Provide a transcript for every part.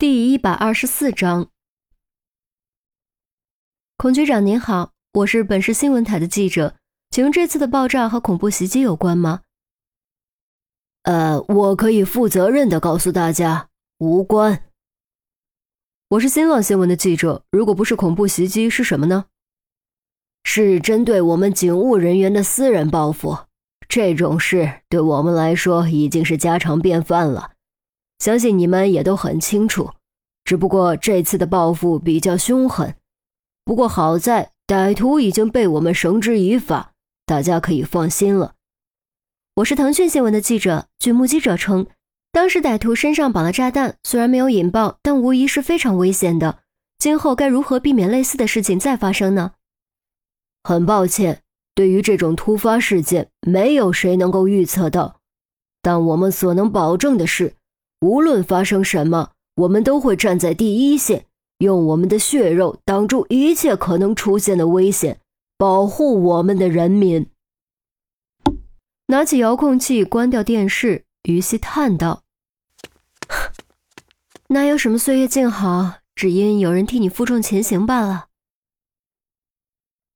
第一百二十四章，孔局长您好，我是本市新闻台的记者，请问这次的爆炸和恐怖袭击有关吗？呃，我可以负责任的告诉大家，无关。我是新浪新闻的记者，如果不是恐怖袭击，是什么呢？是针对我们警务人员的私人报复，这种事对我们来说已经是家常便饭了。相信你们也都很清楚，只不过这次的报复比较凶狠。不过好在歹徒已经被我们绳之以法，大家可以放心了。我是腾讯新闻的记者，据目击者称，当时歹徒身上绑了炸弹，虽然没有引爆，但无疑是非常危险的。今后该如何避免类似的事情再发生呢？很抱歉，对于这种突发事件，没有谁能够预测到，但我们所能保证的是。无论发生什么，我们都会站在第一线，用我们的血肉挡住一切可能出现的危险，保护我们的人民。拿起遥控器，关掉电视，于西叹道：“ 哪有什么岁月静好，只因有人替你负重前行罢了。”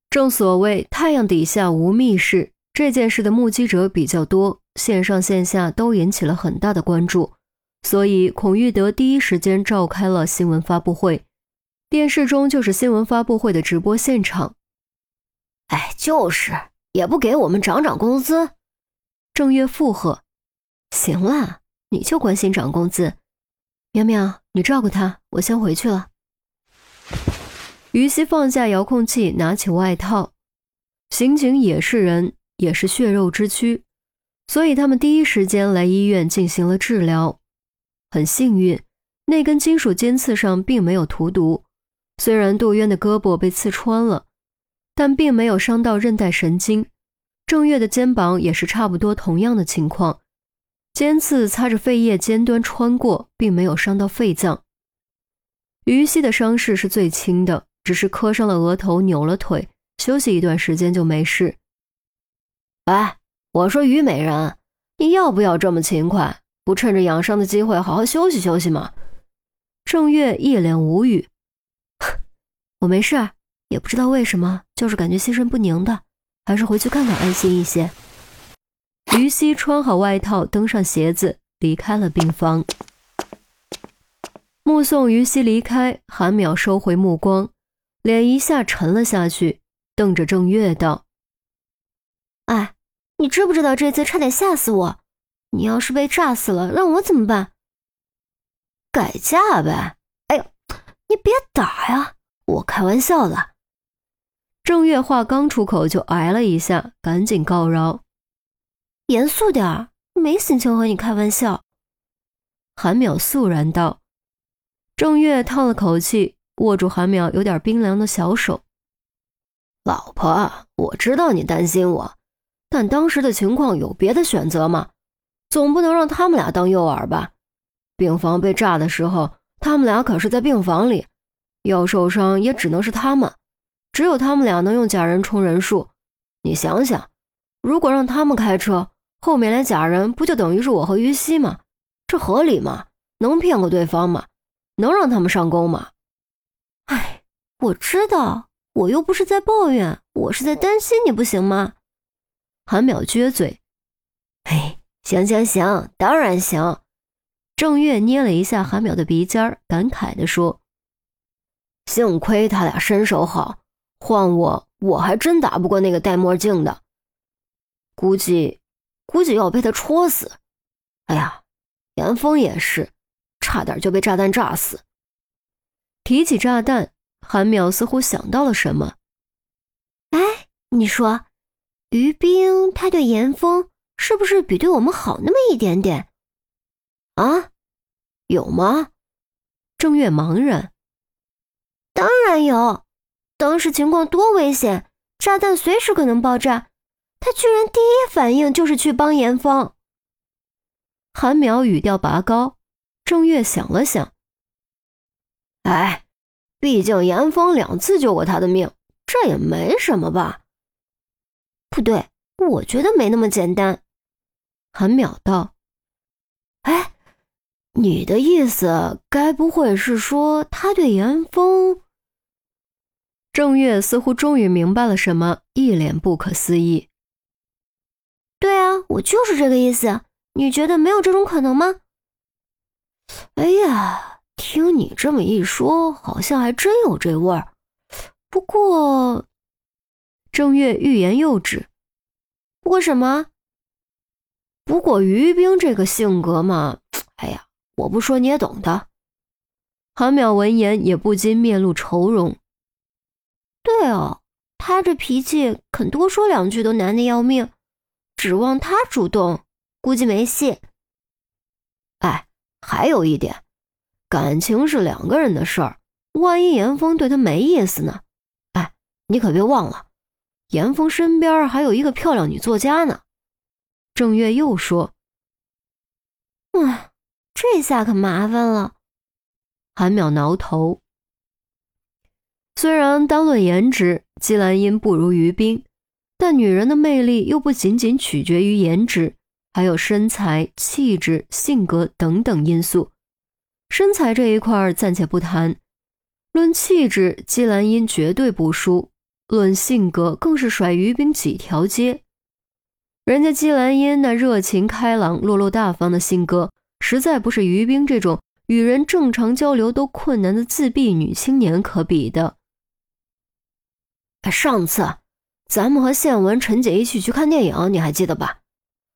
正所谓太阳底下无密室，这件事的目击者比较多，线上线下都引起了很大的关注。所以，孔玉德第一时间召开了新闻发布会，电视中就是新闻发布会的直播现场。哎，就是也不给我们涨涨工资。郑月附和：“行了，你就关心涨工资。”苗苗，你照顾他，我先回去了。于西放下遥控器，拿起外套。刑警也是人，也是血肉之躯，所以他们第一时间来医院进行了治疗。很幸运，那根金属尖刺上并没有涂毒。虽然杜渊的胳膊被刺穿了，但并没有伤到韧带神经。郑月的肩膀也是差不多同样的情况，尖刺擦着肺叶尖端穿过，并没有伤到肺脏。于西的伤势是最轻的，只是磕伤了额头，扭了腿，休息一段时间就没事。哎，我说虞美人，你要不要这么勤快？不趁着养伤的机会好好休息休息吗？郑月一脸无语。我没事，也不知道为什么，就是感觉心神不宁的，还是回去看看安心一些。于西穿好外套，登上鞋子，离开了病房。目送于西离开，韩淼收回目光，脸一下沉了下去，瞪着郑月道：“哎，你知不知道这次差点吓死我？”你要是被炸死了，让我怎么办？改嫁呗！哎呦，你别打呀，我开玩笑的。郑月话刚出口就挨了一下，赶紧告饶：“严肃点儿，没心情和你开玩笑。”韩淼肃然道。郑月叹了口气，握住韩淼有点冰凉的小手：“老婆，我知道你担心我，但当时的情况有别的选择吗？”总不能让他们俩当诱饵吧？病房被炸的时候，他们俩可是在病房里，要受伤也只能是他们，只有他们俩能用假人充人数。你想想，如果让他们开车，后面来假人，不就等于是我和于西吗？这合理吗？能骗过对方吗？能让他们上钩吗？哎，我知道，我又不是在抱怨，我是在担心你，不行吗？韩淼撅嘴，哎。行行行，当然行。郑月捏了一下韩淼的鼻尖感慨地说：“幸亏他俩身手好，换我我还真打不过那个戴墨镜的，估计估计要被他戳死。哎呀，严峰也是，差点就被炸弹炸死。”提起炸弹，韩淼似乎想到了什么：“哎，你说，于冰他对严峰？”是不是比对我们好那么一点点？啊，有吗？正月茫然。当然有，当时情况多危险，炸弹随时可能爆炸，他居然第一反应就是去帮严峰。韩淼语调拔高，正月想了想，哎，毕竟严峰两次救过他的命，这也没什么吧？不对，我觉得没那么简单。韩淼道：“哎，你的意思该不会是说他对严峰？郑月似乎终于明白了什么，一脸不可思议。对啊，我就是这个意思。你觉得没有这种可能吗？哎呀，听你这么一说，好像还真有这味儿。不过，郑月欲言又止。不过什么？不过于冰这个性格嘛，哎呀，我不说你也懂的。韩淼闻言也不禁面露愁容。对哦，他这脾气，肯多说两句都难的要命，指望他主动，估计没戏。哎，还有一点，感情是两个人的事儿，万一严峰对他没意思呢？哎，你可别忘了，严峰身边还有一个漂亮女作家呢。郑月又说：“哎，这下可麻烦了。”韩淼挠头。虽然单论颜值，姬兰英不如于冰，但女人的魅力又不仅仅取决于颜值，还有身材、气质、性格等等因素。身材这一块暂且不谈，论气质，姬兰英绝对不输；论性格，更是甩于冰几条街。人家姬兰英那热情开朗、落落大方的性格，实在不是于冰这种与人正常交流都困难的自闭女青年可比的。上次咱们和宪文、陈姐一起去看电影，你还记得吧？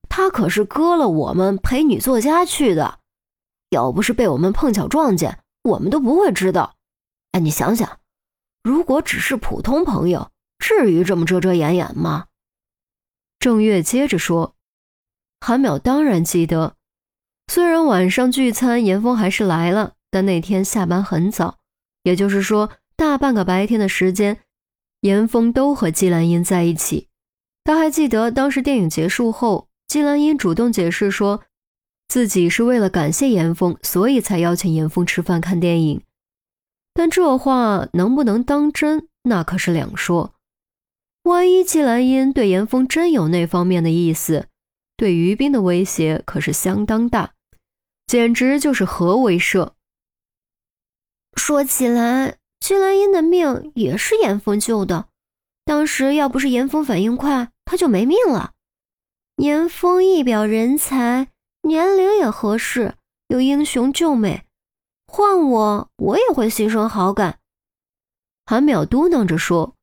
他可是割了我们陪女作家去的，要不是被我们碰巧撞见，我们都不会知道。哎，你想想，如果只是普通朋友，至于这么遮遮掩掩吗？郑月接着说：“韩淼当然记得，虽然晚上聚餐严峰还是来了，但那天下班很早，也就是说大半个白天的时间，严峰都和季兰英在一起。他还记得当时电影结束后，季兰英主动解释说，自己是为了感谢严峰，所以才邀请严峰吃饭看电影。但这话能不能当真，那可是两说。”万一季兰英对严峰真有那方面的意思，对于斌的威胁可是相当大，简直就是核威慑。说起来，季兰英的命也是严峰救的，当时要不是严峰反应快，他就没命了。严峰一表人才，年龄也合适，又英雄救美，换我，我也会心生好感。韩淼嘟囔着说。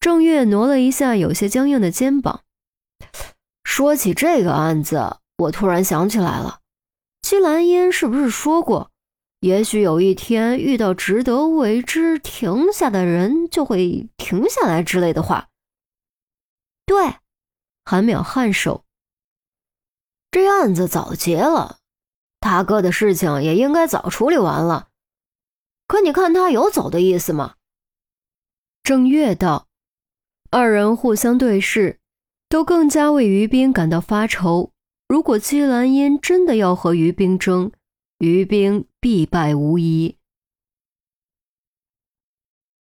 郑月挪了一下有些僵硬的肩膀。说起这个案子，我突然想起来了，季兰英是不是说过，也许有一天遇到值得为之停下的人，就会停下来之类的话？对，韩淼颔首。这案子早结了，大哥的事情也应该早处理完了。可你看他有走的意思吗？郑月道。二人互相对视，都更加为于冰感到发愁。如果姬兰英真的要和于冰争，于冰必败无疑。